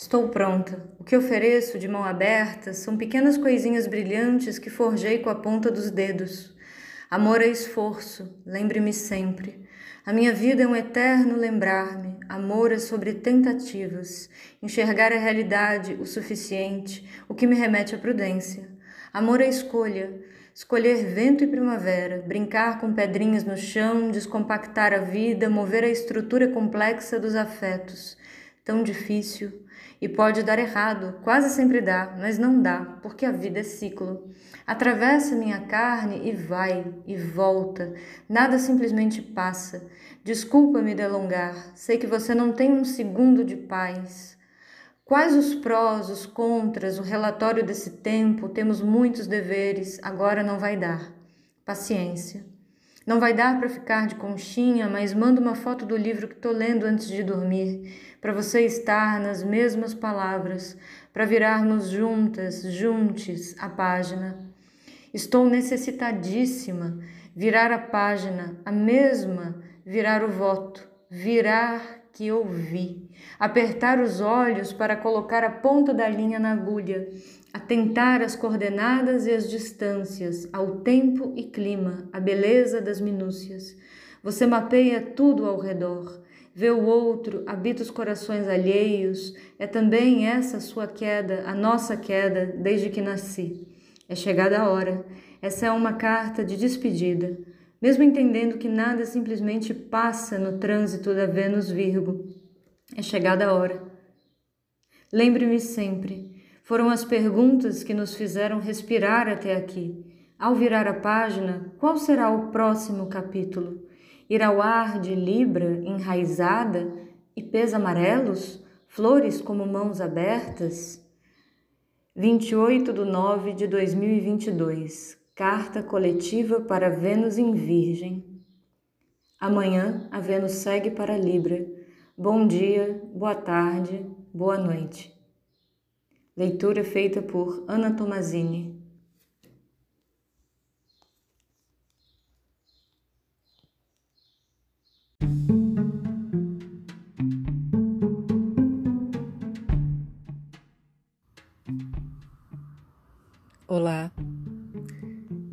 Estou pronta. O que ofereço de mão aberta são pequenas coisinhas brilhantes que forjei com a ponta dos dedos. Amor é esforço, lembre-me sempre. A minha vida é um eterno lembrar-me. Amor é sobre tentativas. Enxergar a realidade o suficiente, o que me remete à prudência. Amor é escolha. Escolher vento e primavera, brincar com pedrinhas no chão, descompactar a vida, mover a estrutura complexa dos afetos. Tão difícil. E pode dar errado, quase sempre dá, mas não dá, porque a vida é ciclo. Atravessa minha carne e vai e volta, nada simplesmente passa. Desculpa-me delongar, sei que você não tem um segundo de paz. Quais os prós, os contras, o relatório desse tempo? Temos muitos deveres, agora não vai dar. Paciência. Não vai dar para ficar de conchinha, mas manda uma foto do livro que estou lendo antes de dormir, para você estar nas mesmas palavras, para virarmos juntas, juntes, a página. Estou necessitadíssima. Virar a página, a mesma, virar o voto, virar que ouvi, apertar os olhos para colocar a ponta da linha na agulha, atentar as coordenadas e as distâncias, ao tempo e clima, a beleza das minúcias. Você mapeia tudo ao redor, vê o outro, habita os corações alheios, é também essa sua queda, a nossa queda, desde que nasci. É chegada a hora. Essa é uma carta de despedida mesmo entendendo que nada simplesmente passa no trânsito da Vênus Virgo. É chegada a hora. Lembre-me sempre, foram as perguntas que nos fizeram respirar até aqui. Ao virar a página, qual será o próximo capítulo? Ir ao ar de Libra enraizada e pés amarelos, flores como mãos abertas? 28 de 9 de 2022 Carta coletiva para Vênus em Virgem. Amanhã a Vênus segue para Libra. Bom dia, boa tarde, boa noite. Leitura feita por Ana Tomazini. Olá.